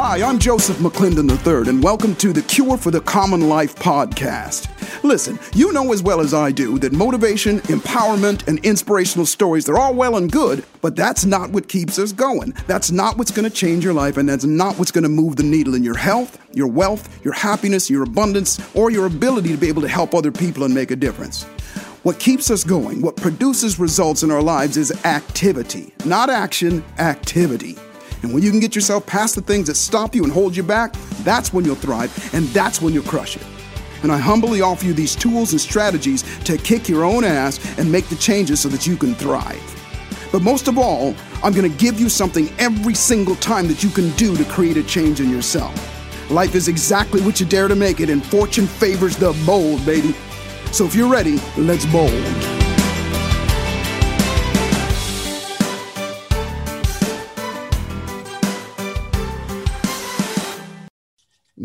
Hi, I'm Joseph McClendon III, and welcome to the Cure for the Common Life podcast. Listen, you know as well as I do that motivation, empowerment, and inspirational stories, they're all well and good, but that's not what keeps us going. That's not what's going to change your life, and that's not what's going to move the needle in your health, your wealth, your happiness, your abundance, or your ability to be able to help other people and make a difference. What keeps us going, what produces results in our lives is activity, not action, activity. And when you can get yourself past the things that stop you and hold you back, that's when you'll thrive and that's when you'll crush it. And I humbly offer you these tools and strategies to kick your own ass and make the changes so that you can thrive. But most of all, I'm gonna give you something every single time that you can do to create a change in yourself. Life is exactly what you dare to make it, and fortune favors the bold, baby. So if you're ready, let's bold.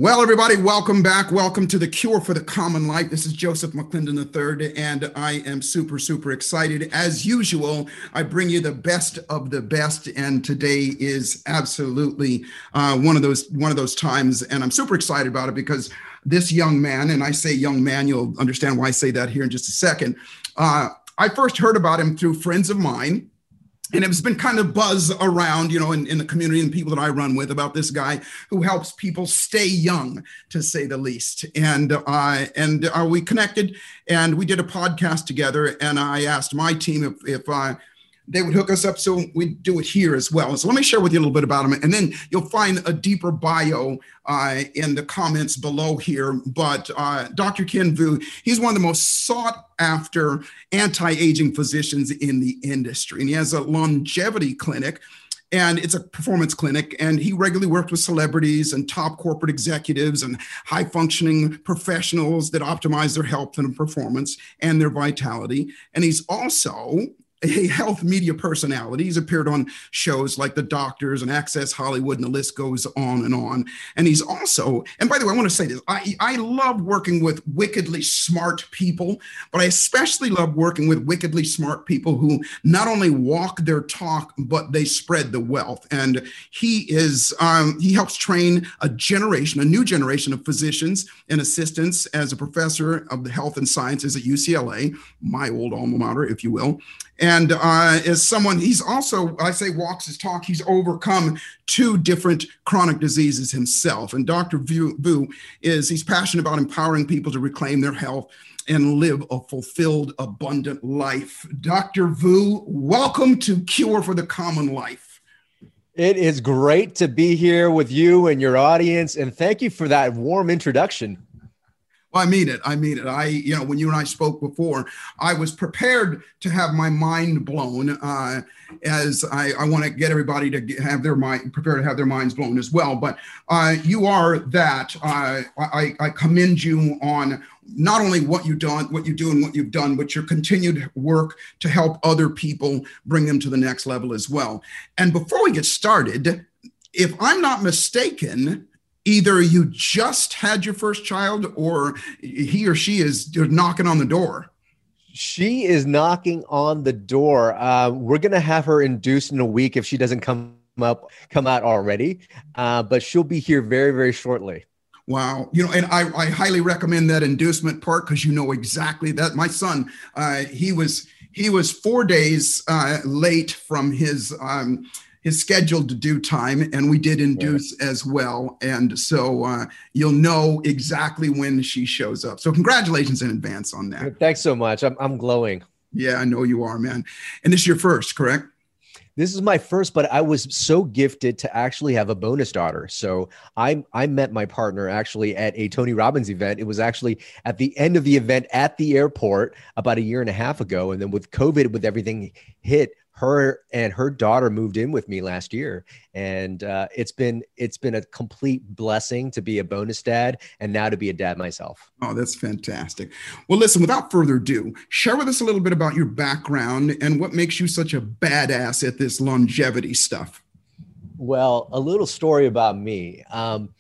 Well, everybody, welcome back. Welcome to the Cure for the Common Life. This is Joseph McClendon III, and I am super, super excited. As usual, I bring you the best of the best, and today is absolutely uh, one of those one of those times, and I'm super excited about it because this young man, and I say young man, you'll understand why I say that here in just a second. Uh, I first heard about him through friends of mine and it's been kind of buzz around you know in, in the community and people that i run with about this guy who helps people stay young to say the least. And uh, and are we connected and we did a podcast together. And i asked my team if if uh, they would hook us up so we do it here as well. So let me share with you a little bit about him, and then you'll find a deeper bio uh, in the comments below here. But uh, Dr. Kien Vuu, he's one of the most sought after anti-aging physicians in the industry, and he has a longevity clinic and it's a performance clinic and he regularly works with celebrities and top corporate executives and high functioning professionals that optimize their health and performance and their vitality and he's also health media personality. He's appeared on shows like The Doctors and Access Hollywood, and the list goes on and on. And he's also, and by the way, I want to say this I, I love working with wickedly smart people, but I especially love working with wickedly smart people who not only walk their talk, but they spread the wealth. And he is, um, he helps train a generation, a new generation of physicians and assistants as a professor of the health and sciences at UCLA, my old alma mater, if you will and uh, as someone he's also i say walks his talk he's overcome two different chronic diseases himself. And dr Vuu is he's passionate about empowering people to reclaim their health and live a fulfilled abundant life. Dr Vuu welcome to cure for the common life. It is great to be here with you and your audience. And thank you for that warm introduction well, I mean it. I mean it. I, you know, when you and I spoke before, I was prepared to have my mind blown, uh, as I, I want to get everybody to have their mind prepared to have their minds blown as well. But uh, you are that. Uh, I, I commend you on not only what you've done, what you do, and what you've done, but your continued work to help other people bring them to the next level as well. And before we get started, if I'm not mistaken, either you just had your first child or he or she is knocking on the door she is knocking on the door uh, we're gonna have her induced in a week if she doesn't come up come out already uh, but she'll be here very very shortly Wow. You know, and I, I highly recommend that inducement part because you know exactly that. My son, uh, he was he was four days uh, late from his um, his scheduled to due time, and we did induce yeah. as well. And so uh, you'll know exactly when she shows up. So congratulations in advance on that. Thanks so much. I'm, I'm glowing. Yeah, I know you are, man. And this is your first, correct? This is my first, but I was so gifted to actually have a bonus daughter. So I I met my partner actually at a Tony Robbins event. It was actually at the end of the event at the airport about a year and a half ago. And then with COVID, with everything hit, her and her daughter moved in with me last year. And uh, it's been it's been a complete blessing to be a bonus dad and now to be a dad myself. Oh that's fantastic. Well listen without further ado share with us a little bit about your background and what makes you such a badass at this longevity stuff. Well a little story about me. Um,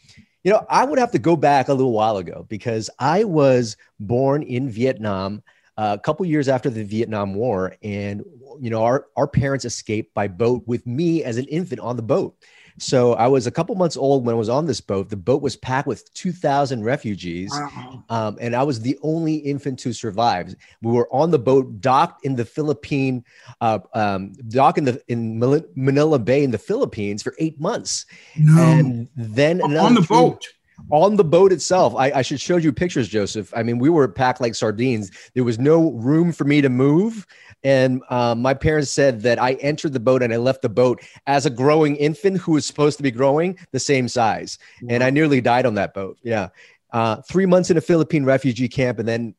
you know i would have to go back a little while ago because i was born in vietnam uh, a couple years after the Vietnam War, and you know our our parents escaped by boat with me as an infant on the boat. So I was a couple months old when I was on this boat. The boat was packed with 2,000 refugees, wow. um, and I was the only infant to survive. We were on the boat, docked in the Philippine, uh, um, dock in the in Manila Bay in the Philippines for eight months, no. and then on the three, boat on the boat itself. I, I, should show you pictures, Joseph. I mean, we were packed like sardines. There was no room for me to move. And um, my parents said that I entered the boat and I left the boat as a growing infant who was supposed to be growing the same size. Wow. And I nearly died on that boat. Yeah. Uh, three months in a Philippine refugee camp. And then,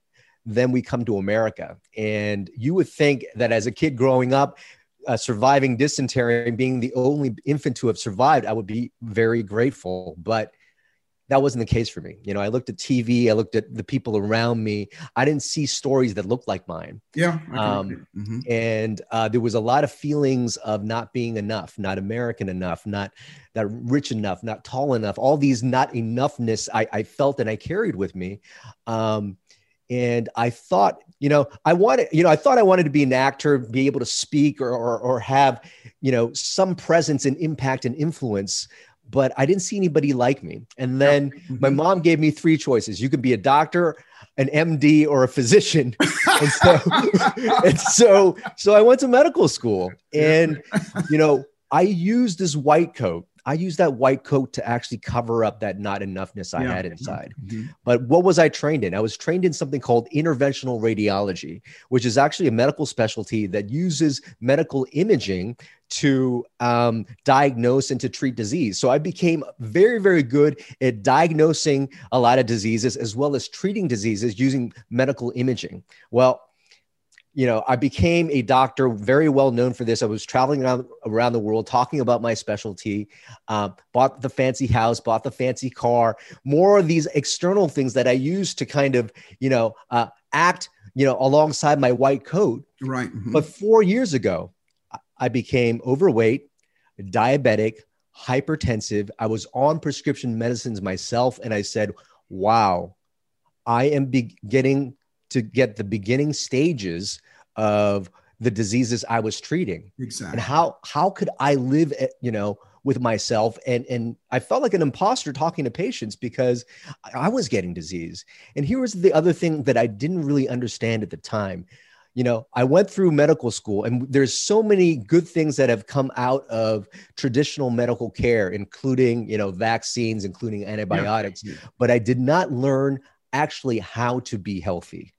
then we come to America. And you would think that as a kid growing up, uh, surviving dysentery and being the only infant to have survived, I would be very grateful. But that wasn't the case for me. You know, I looked at TV, I looked at the people around me. I didn't see stories that looked like mine. Yeah. Um, mm-hmm. And uh, there was a lot of feelings of not being enough, not American enough, not that rich enough, not tall enough. All these not enoughness I, I felt and I carried with me. Um, and I thought, you know, I wanted, you know, I thought I wanted to be an actor, be able to speak or, or, or have, you know, some presence and impact and influence but I didn't see anybody like me. And then my mm-hmm. mom gave me three choices. You could be a doctor, an MD, or a physician. and so, and so, so I went to medical school, and you know, I used this white coat I used that white coat to actually cover up that not enoughness I yeah. had inside. Mm-hmm. But what was I trained in? I was trained in something called interventional radiology, which is actually a medical specialty that uses medical imaging to um, diagnose and to treat disease. So I became very, very good at diagnosing a lot of diseases as well as treating diseases using medical imaging. Well, you know, I became a doctor, very well known for this. I was traveling around around the world talking about my specialty. Uh, bought the fancy house, bought the fancy car. More of these external things that I used to kind of, you know, uh, act, you know, alongside my white coat. Right. Mm-hmm. But four years ago, I became overweight, diabetic, hypertensive. I was on prescription medicines myself, and I said, "Wow, I am be- getting to get the beginning stages of the diseases I was treating. Exactly. And how how could I live, eh, you know, with myself? And and I felt like an imposter talking to patients because I was getting disease. And here was the other thing that I didn't really understand at the time. You know, I went through medical school, and there's so many good things that have come out of traditional medical care, including you know vaccines, including antibiotics. Yeah. But I did not learn actually how to be healthy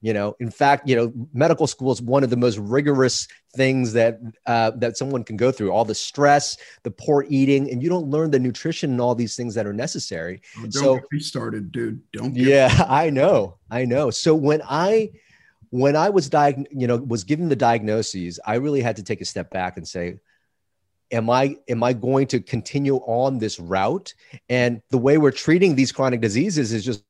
you know in fact you know medical school is one of the most rigorous things that uh, that someone can go through all the stress the poor eating and you don't learn the nutrition and all these things that are necessary. Oh, don't so, get me started dude. Don't yeah i know. I know. So when i when i was diagnosed you know was given the diagnoses i really had to take a step back and say am i am i going to continue on this route? And the way we're treating these chronic diseases is just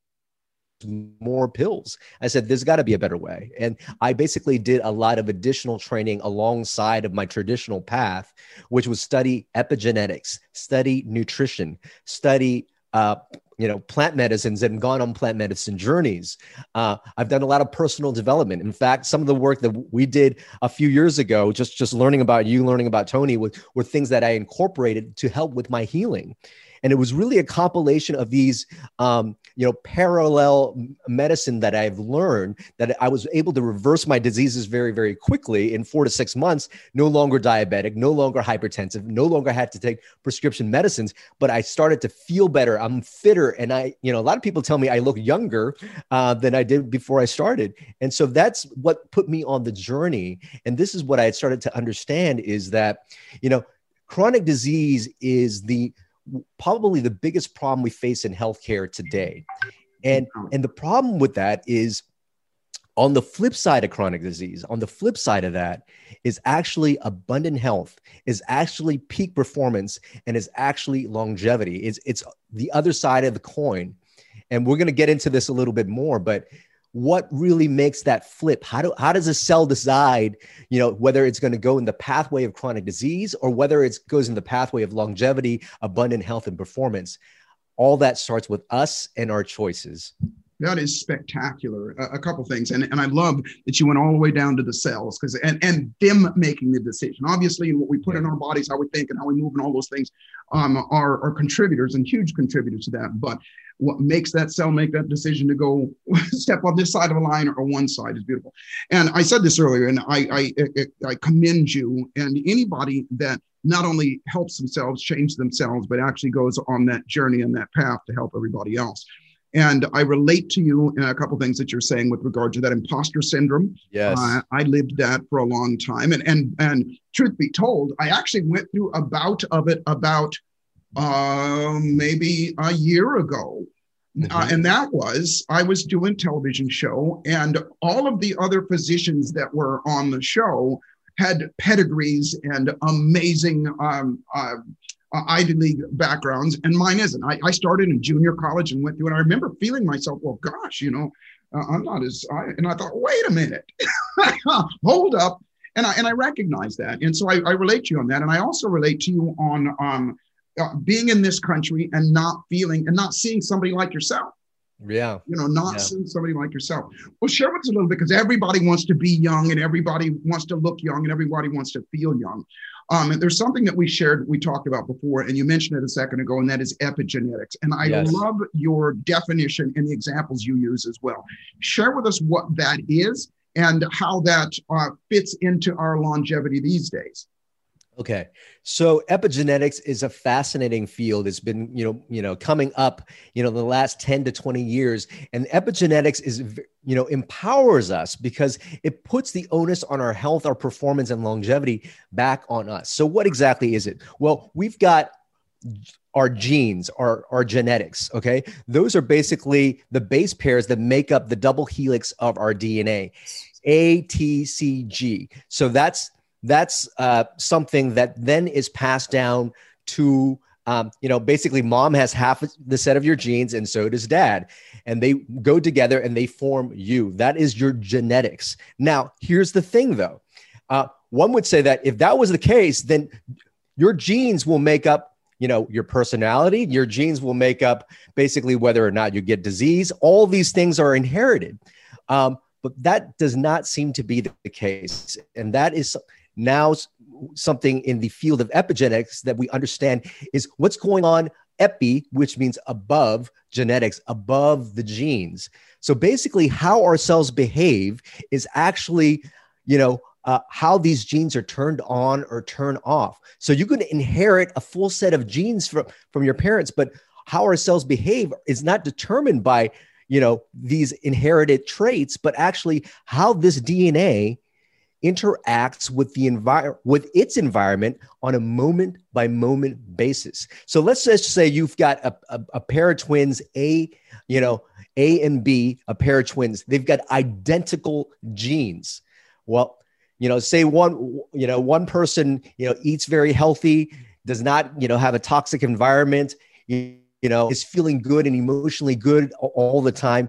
more pills. I said, there's got to be a better way. And I basically did a lot of additional training alongside of my traditional path, which was study epigenetics, study nutrition, study uh, you know plant medicines and gone on plant medicine journeys uh, i've done a lot of personal development in fact some of the work that we did a few years ago just just learning about you learning about tony were, were things that i incorporated to help with my healing and it was really a compilation of these um, you know parallel medicine that i've learned that i was able to reverse my diseases very very quickly in four to six months no longer diabetic no longer hypertensive no longer had to take prescription medicines but i started to feel better. I'm fitter and i you know a lot of people tell me i look younger uh, than i did before i started. And so that's what put me on the journey. And this is what i had started to understand is that you know chronic disease is the probably the biggest problem we face in healthcare today. And, mm-hmm. and the problem with that is on the flip side of chronic disease, on the flip side of that is actually abundant health, is actually peak performance, and is actually longevity. It's, it's the other side of the coin. And we're going to get into this a little bit more, but what really makes that flip how do how does a cell decide you know whether it's going to go in the pathway of chronic disease or whether it goes in the pathway of longevity abundant health and performance all that starts with us and our choices that is spectacular. A, a couple things, and, and I love that you went all the way down to the cells because and and them making the decision. Obviously, what we put in our bodies, how we think, and how we move, and all those things um, are are contributors and huge contributors to that. But what makes that cell make that decision to go step on this side of a line or one side is beautiful. And I said this earlier, and I I, I commend you and anybody that not only helps themselves change themselves, but actually goes on that journey and that path to help everybody else. And I relate to you in a couple things that you're saying with regard to that imposter syndrome. Yes, uh, I lived that for a long time, and and and truth be told, I actually went through a bout of it about uh, maybe a year ago. Uh, mm-hmm. Uh, and that was I was doing television show, and all of the other physicians that were on the show had pedigrees and amazing um, uh, uh, Ivy League backgrounds, and mine isn't. I, I, started in junior college and went through, and I remember feeling myself, well, gosh, you know, uh, I'm not as. I, and I thought, wait a minute, hold up, and I and I recognize that, and so I, I, relate to you on that, and I also relate to you on um, uh, being in this country and not feeling and not seeing somebody like yourself. Yeah. You know, not yeah. seeing somebody like yourself. Well, share with us a little bit because everybody wants to be young and everybody wants to look young and everybody wants to feel young. Um, and there's something that we shared, we talked about before, and you mentioned it a second ago, and that is epigenetics. And I yes. love your definition and the examples you use as well. Share with us what that is and how that uh, fits into our longevity these days. Okay. So epigenetics is a fascinating field. It's been, you know, you know, coming up, you know, the last 10 to 20 years. And epigenetics is, you know, empowers us because it puts the onus on our health, our performance, and longevity back on us. So what exactly is it? Well, we've got our genes, our, our genetics. Okay. Those are basically the base pairs that make up the double helix of our DNA. A, T, C, G. So that's that's uh, something that then is passed down to um, you know basically mom has half the set of your genes and so does dad. And they go together and they form you. That is your genetics. Now here's the thing though. Uh, one would say that if that was the case then your genes will make up you know your personality. Your genes will make up basically whether or not you get disease. All these things are inherited. Um, but that does not seem to be the case. And that is now something in the field of epigenetics that we understand is what's going on epi which means above genetics above the genes. So basically how our cells behave is actually you know uh, how these genes are turned on or turn off. So you can inherit a full set of genes from from your parents but how our cells behave is not determined by you know these inherited traits but actually how this dna interacts with the environment with its environment on a moment by moment basis. So let's just say you've got a, a, a, pair of twins a you know a and b a pair of twins. They've got identical genes. Well you know say one you know one person you know eats very healthy does not you know have a toxic environment you, you know is feeling good and emotionally good all the time.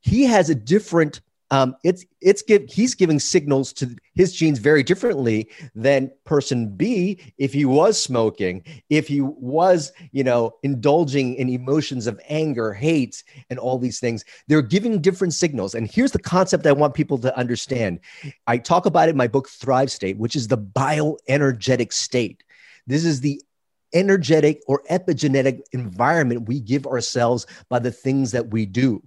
He has a different um, it's it's give he's giving signals to his genes very differently than person B if he was smoking, if he was you know indulging in emotions of anger, hate, and all these things. They're giving different signals. And here's the concept I want people to understand. I talk about it in my book Thrive State, which is the bioenergetic state. This is the energetic or epigenetic environment we give ourselves by the things that we do.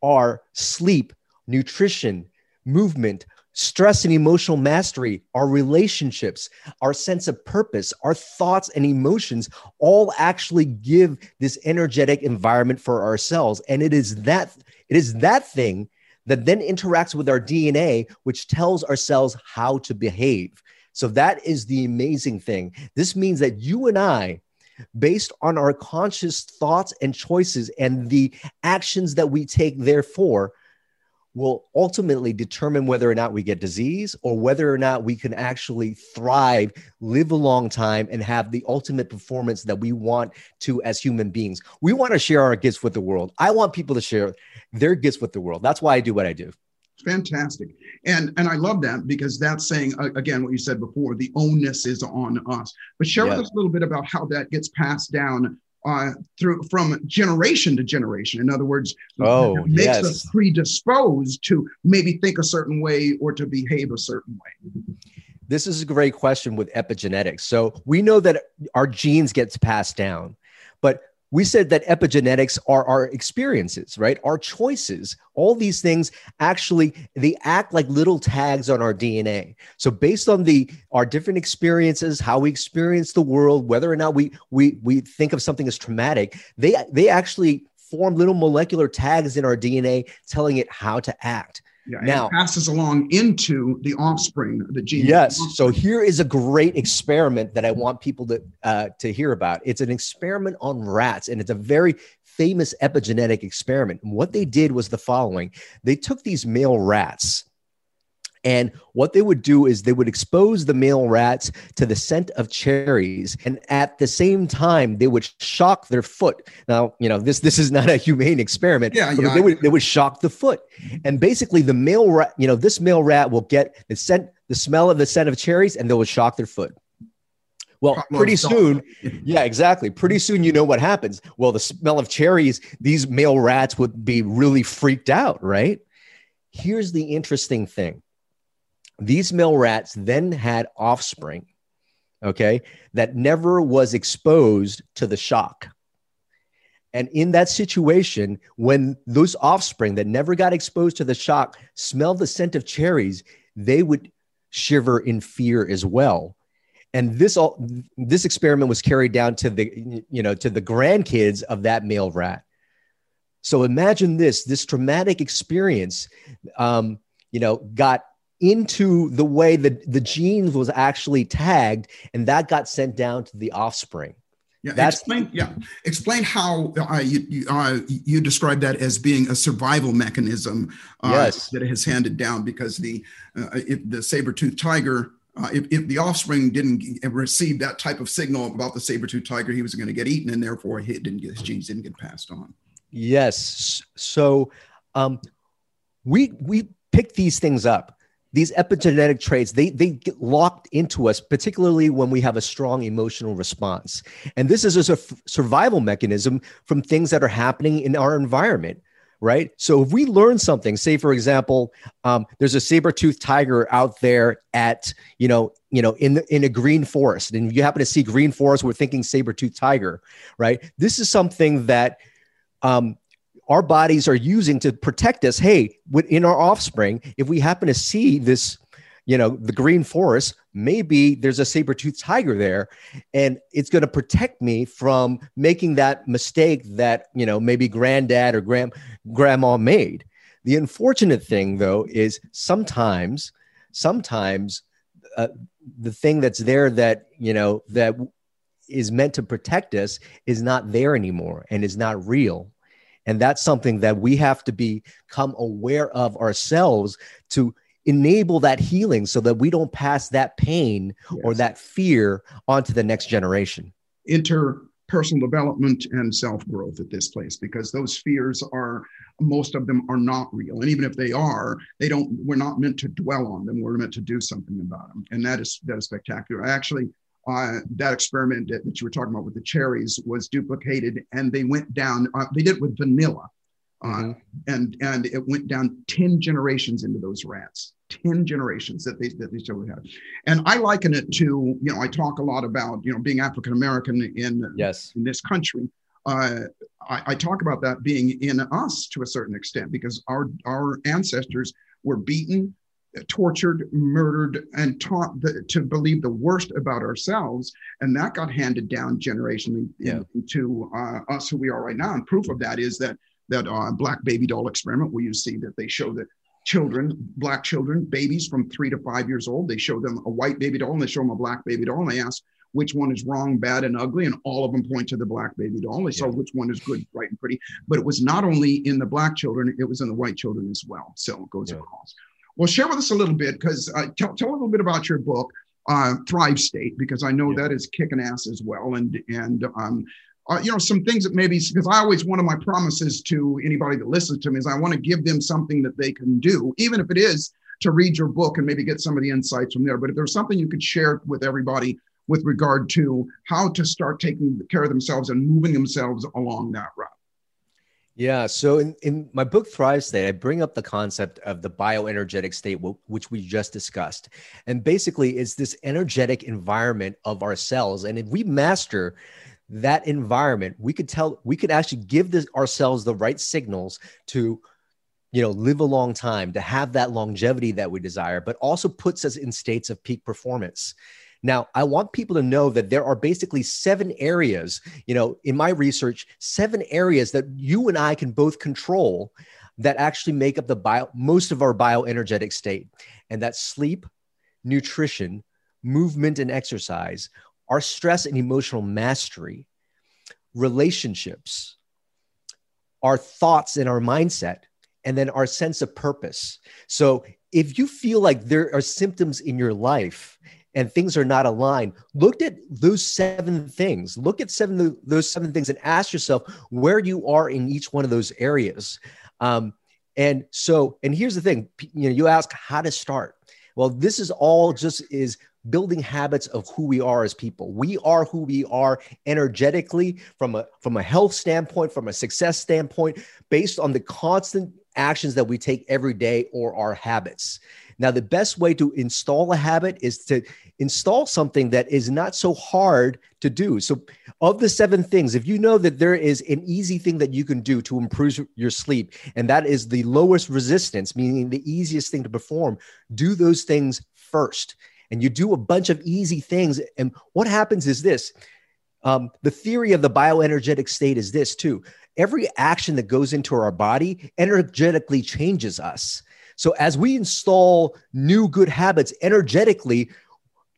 Our sleep, nutrition, movement, stress and emotional mastery, our relationships, our sense of purpose, our thoughts and emotions all actually give this energetic environment for ourselves. And it is that it is that thing that then interacts with our DNA, which tells our cells how to behave. So that is the amazing thing. This means that you and I based on our conscious thoughts and choices and the actions that we take, therefore, will ultimately determine whether or not we get disease or whether or not we can actually thrive, live a long time, and have the ultimate performance that we want to as human beings. We want to share our gifts with the world. I want people to share their gifts with the world. That's why I do what I do. Fantastic. And and I love that because that's saying again what you said before, the onus is on us. But share yeah. with us a little bit about how that gets passed down uh, through from generation to generation. In other words, oh, makes yes. us predisposed to maybe think a certain way or to behave a certain way. This is a great question with epigenetics. So we know that our genes gets passed down, we said that epigenetics are our experiences right? Our choices. All these things actually they act like little tags on our dna so based on the our different experiences how we experience the world whether or not we we we think of something as traumatic they they actually form little molecular tags in our dna telling it how to act yeah, now passes along into the offspring, the gene. Yes. So here is a great experiment that I want people to uh, to hear about. It's an experiment on rats, and it's a very famous epigenetic experiment. And what they did was the following: they took these male rats and what they would do is they would expose the male rats to the scent of cherries, and at the same time they would shock their foot. Now, you know this this is not a humane experiment. Yeah, yeah. They would they would shock the foot, and basically the male rat, you know, this male rat will get the scent, the smell of the scent of cherries, and they will shock their foot. Well, pretty soon, yeah, exactly. Pretty soon, you know what happens. Well, the smell of cherries, these male rats would be really freaked out, right? Here's the interesting thing these male rats then had offspring, okay, that never was exposed to the shock. And in that situation, when those offspring that never got exposed to the shock smelled the scent of cherries, they would shiver in fear as well. And this all this experiment was carried down to the you know to the grandkids of that male rat. So imagine this: this traumatic experience, um, you know, got into the way that the genes was actually tagged and that got sent down to the offspring yeah, That's, explain. Yeah, explain how uh, you you, uh, you describe that as being a survival mechanism uh, yes. that has handed down because the uh, if the saber tooth tiger. Uh, if, if the offspring didn't receive that type of signal about the saber tooth tiger, he was going to get eaten, and therefore he didn't get his genes didn't get passed on. Yes. So um, we we pick these things up these epigenetic traits they they get locked into us particularly when we have a strong emotional response. And this is a survival mechanism from things that are happening in our environment right? So if we learn something say for example um, there's a saber-toothed tiger out there at you know you know in the, in a green forest and you happen to see green forest we're thinking saber-toothed tiger right? This is something that um, our bodies are using to protect us. Hey, in our offspring, if we happen to see this, you know, the green forest, maybe there's a saber-toothed tiger there, and it's going to protect me from making that mistake that, you know, maybe granddad or grand, grandma made. The unfortunate thing, though, is sometimes, sometimes uh, the thing that's there that, you know, that is meant to protect us is not there anymore and is not real and that's something that we have to become aware of ourselves to enable that healing so that we don't pass that pain yes. or that fear onto the next generation. Interpersonal development and self growth at this place because those fears are most of them are not real and even if they are they don't we're not meant to dwell on them we're meant to do something about them and that is that is spectacular i actually uh, that experiment that, that, you were talking about with the cherries was duplicated and they went down uh, they did it with vanilla uh, mm-hmm. and and it went down 10 generations into those rats 10 generations that they that they still had and i liken it to you know i talk a lot about you know being african american in yes. in this country. Uh, I, I talk about that being in us to a certain extent because our our ancestors were beaten tortured, murdered, and taught the, to believe the worst about ourselves. And that got handed down generationally yeah. to uh, us who we are right now. And proof of that is that that uh, black baby doll experiment where you see that they show that children, black children, babies from three to five years old, they show them a white baby doll and they show them a black baby doll and they ask which one is wrong, bad, and ugly, and all of them point to the black baby doll. They yeah. saw which one is good, bright, and pretty. But it was not only in the black children; it was in the white children as well. So it goes yeah. across. Well, share with us a little bit because uh, tell, tell a little bit about your book, uh, Thrive State, because I know yeah. that is kicking ass as well. And, and, um, uh, you know, some things that maybe, because I always, one of my promises to anybody that listens to me is I want to give them something that they can do, even if it is to read your book and maybe get some of the insights from there. But if there's something you could share with everybody with regard to how to start taking care of themselves and moving themselves along that route. Yeah. So in, in my book, Thrive State, I bring up the concept of the bioenergetic state, which we just discussed. And basically, it's this energetic environment of our cells. And if we master that environment, we could tell, we could actually give this ourselves the right signals to you know live a long time to have that longevity that we desire but also puts us in states of peak performance now, I want people to know that there are basically seven areas, you know, in my research, seven areas that you and I can both control that actually make up the bio, most of our bioenergetic state. And that's sleep, nutrition, movement and exercise, our stress and emotional mastery, relationships, our thoughts and our mindset, and then our sense of purpose. So if you feel like there are symptoms in your life and things are not aligned. Look at those seven things. Look at seven those seven things and ask yourself where you are in each one of those areas. Um, and so and here's the thing. You know you ask how to start. Well this is all just is building habits of who we are as people. We are who we are energetically from a from a health standpoint from a success standpoint based on the constant actions that we take every day or our habits now, the best way to install a habit is to install something that is not so hard to do. So, of the seven things, if you know that there is an easy thing that you can do to improve your sleep, and that is the lowest resistance, meaning the easiest thing to perform, do those things first. And you do a bunch of easy things. And what happens is this um, the theory of the bioenergetic state is this too. Every action that goes into our body energetically changes us. So as we install new good habits energetically,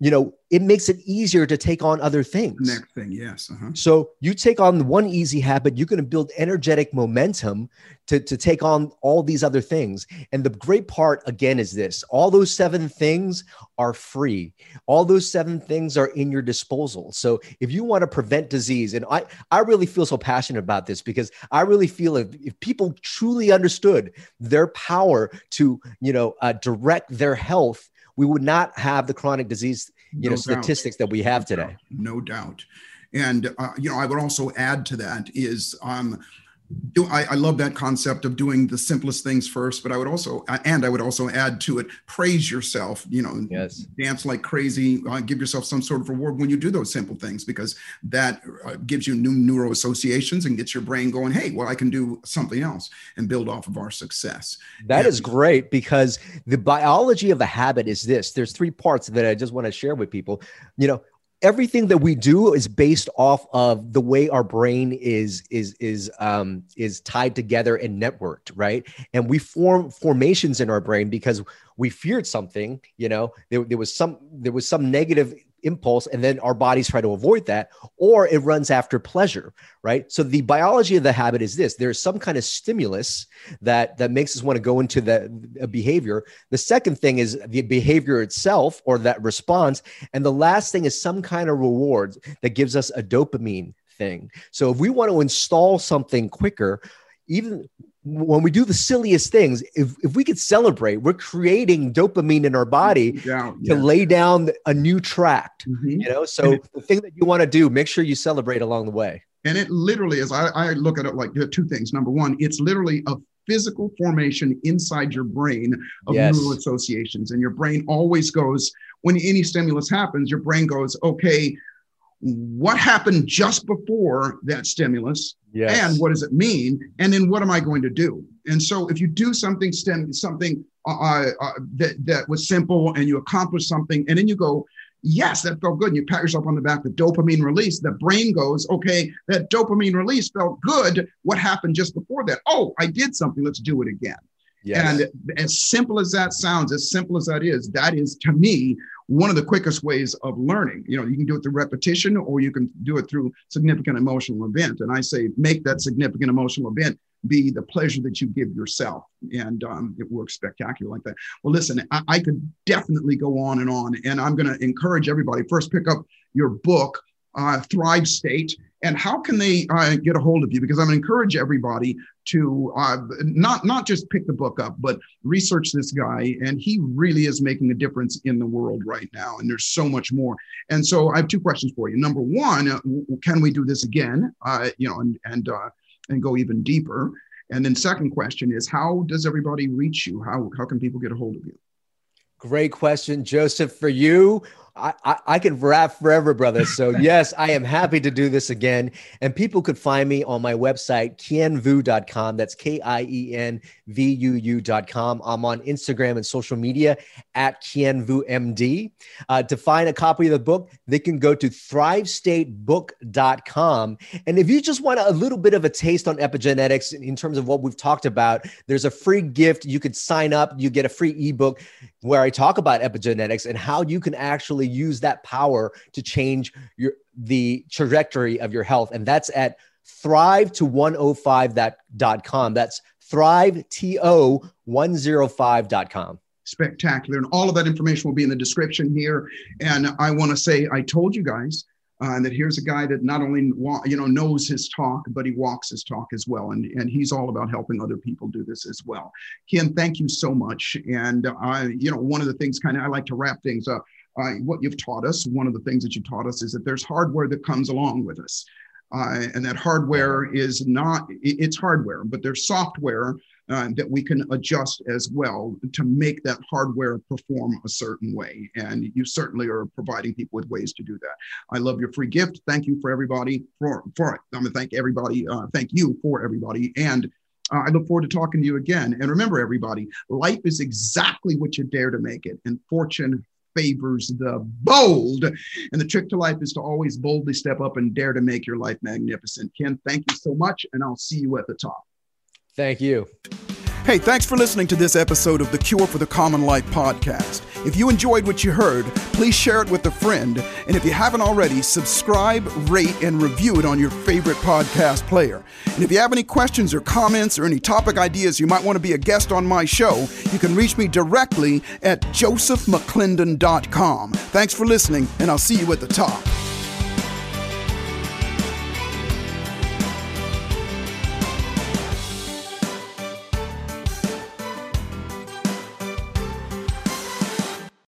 you know, it makes it easier to take on other things. Next thing, yes. Uh-huh. So you take on one easy habit, you're going to build energetic momentum to, to take on all these other things. And the great part, again, is this all those seven things are free. All those seven things are in your disposal. So if you want to prevent disease, and I, I really feel so passionate about this because I really feel if, if people truly understood their power to, you know, uh, direct their health, we would not have the chronic disease you no know statistics that we have today. No doubt. And uh, you know i would also add to that is um do I, I, love that concept of doing the simplest things first but i would also and i would also add to it praise yourself you know yes. dance like crazy uh, give yourself some sort of reward when you do those simple things because that uh, gives you new neural associations and gets your brain going hey well i can do something else and build off of our success. That and, is great because the biology of the habit is this. There's three parts that i just want to share with people. You know everything that we do is based off of the way our brain is is is um is tied together and networked right? And we form formations in our brain because we feared something you know? There, there was some there was some negative impulse and then our bodies try to avoid that or it runs after pleasure right? So the biology of the habit is this. There's some kind of stimulus that that makes us want to go into the behavior. The second thing is the behavior itself or that response and the last thing is some kind of reward that gives us a dopamine thing. So if we want to install something quicker even when we do the silliest things, if, if we could celebrate, we're creating dopamine in our body yeah, to lay down a new tract. Mm-hmm. You know, so it, the thing that you want to do, make sure you celebrate along the way. And it literally is. I, I look at it like two things. Number one, it's literally a physical formation inside your brain of yes. neural associations, and your brain always goes when any stimulus happens. Your brain goes, okay, what happened just before that stimulus yes. and what does it mean? And then what am i going to do? And so if you do something stem something uh, uh, uh, that, that was simple and you accomplish something and then you go yes that felt good. And you pat yourself on the back the dopamine release the brain goes okay that dopamine release felt good. What happened just before that? Oh i did something. Let's do it again. Yes. And as simple as that sounds, as simple as that is, that is to me one of the quickest ways of learning. You know, you can do it through repetition or you can do it through significant emotional event. And I say, make that significant emotional event be the pleasure that you give yourself. And um, it works spectacular like that. Well, listen, I, I could definitely go on and on. And I'm going to encourage everybody first pick up your book, uh, Thrive State and how can they uh, get a hold of you? Because I'm going to encourage everybody to uh, not not just pick the book up, but research this guy, and he really is making a difference in the world right now. And there's so much more. And so I have two questions for you. Number one, uh, can we do this again? Uh, you know, and and uh, and go even deeper. And then second question is, how does everybody reach you? How how can people get a hold of you? Great question, Joseph. For you, I, I, I can rap forever, brother. So yes, I am happy to do this again. And people could find me on my website, kienvuu.com. That's K-I-E-N-V-U-U.com. I'm on Instagram and social media at kienvuumd. Uh, to find a copy of the book, they can go to thrivestatebook.com. And if you just want a little bit of a taste on epigenetics in terms of what we've talked about, there's a free gift. You could sign up. You get a free ebook where I talk about epigenetics and how you can actually use that power to change your the trajectory of your health. And that's at thrive to 105.com. That's thrive to 105.com. Spectacular. And all of that information will be in the description here. And I want to say, I told you guys uh, and that here's a guy that not only you know knows his talk, but he walks his talk as well, and and he's all about helping other people do this as well. Kien, thank you so much. And I, you know, one of the things kind of I like to wrap things up. Uh, what you've taught us, one of the things that you taught us is that there's hardware that comes along with us. Uh, and that hardware is not it's hardware but there's software uh, that we can adjust as well to make that hardware perform a certain way. And you certainly are providing people with ways to do that. I love your free gift. Thank you for everybody for, for it. I'm to thank everybody. Uh, thank you for everybody. And uh, I look forward to talking to you again. And remember, everybody, life is exactly what you dare to make it. And fortune favors the bold. And the trick to life is to always boldly step up and dare to make your life magnificent. Kien, thank you so much. And I'll see you at the top. Thank you. Hey, thanks for listening to this episode of the Cure for the Common Life podcast. If you enjoyed what you heard, please share it with a friend. And if you haven't already, subscribe, rate, and review it on your favorite podcast player. And if you have any questions or comments or any topic ideas you might want to be a guest on my show, you can reach me directly at josephmcclendon.com. Thanks for listening, and I'll see you at the top.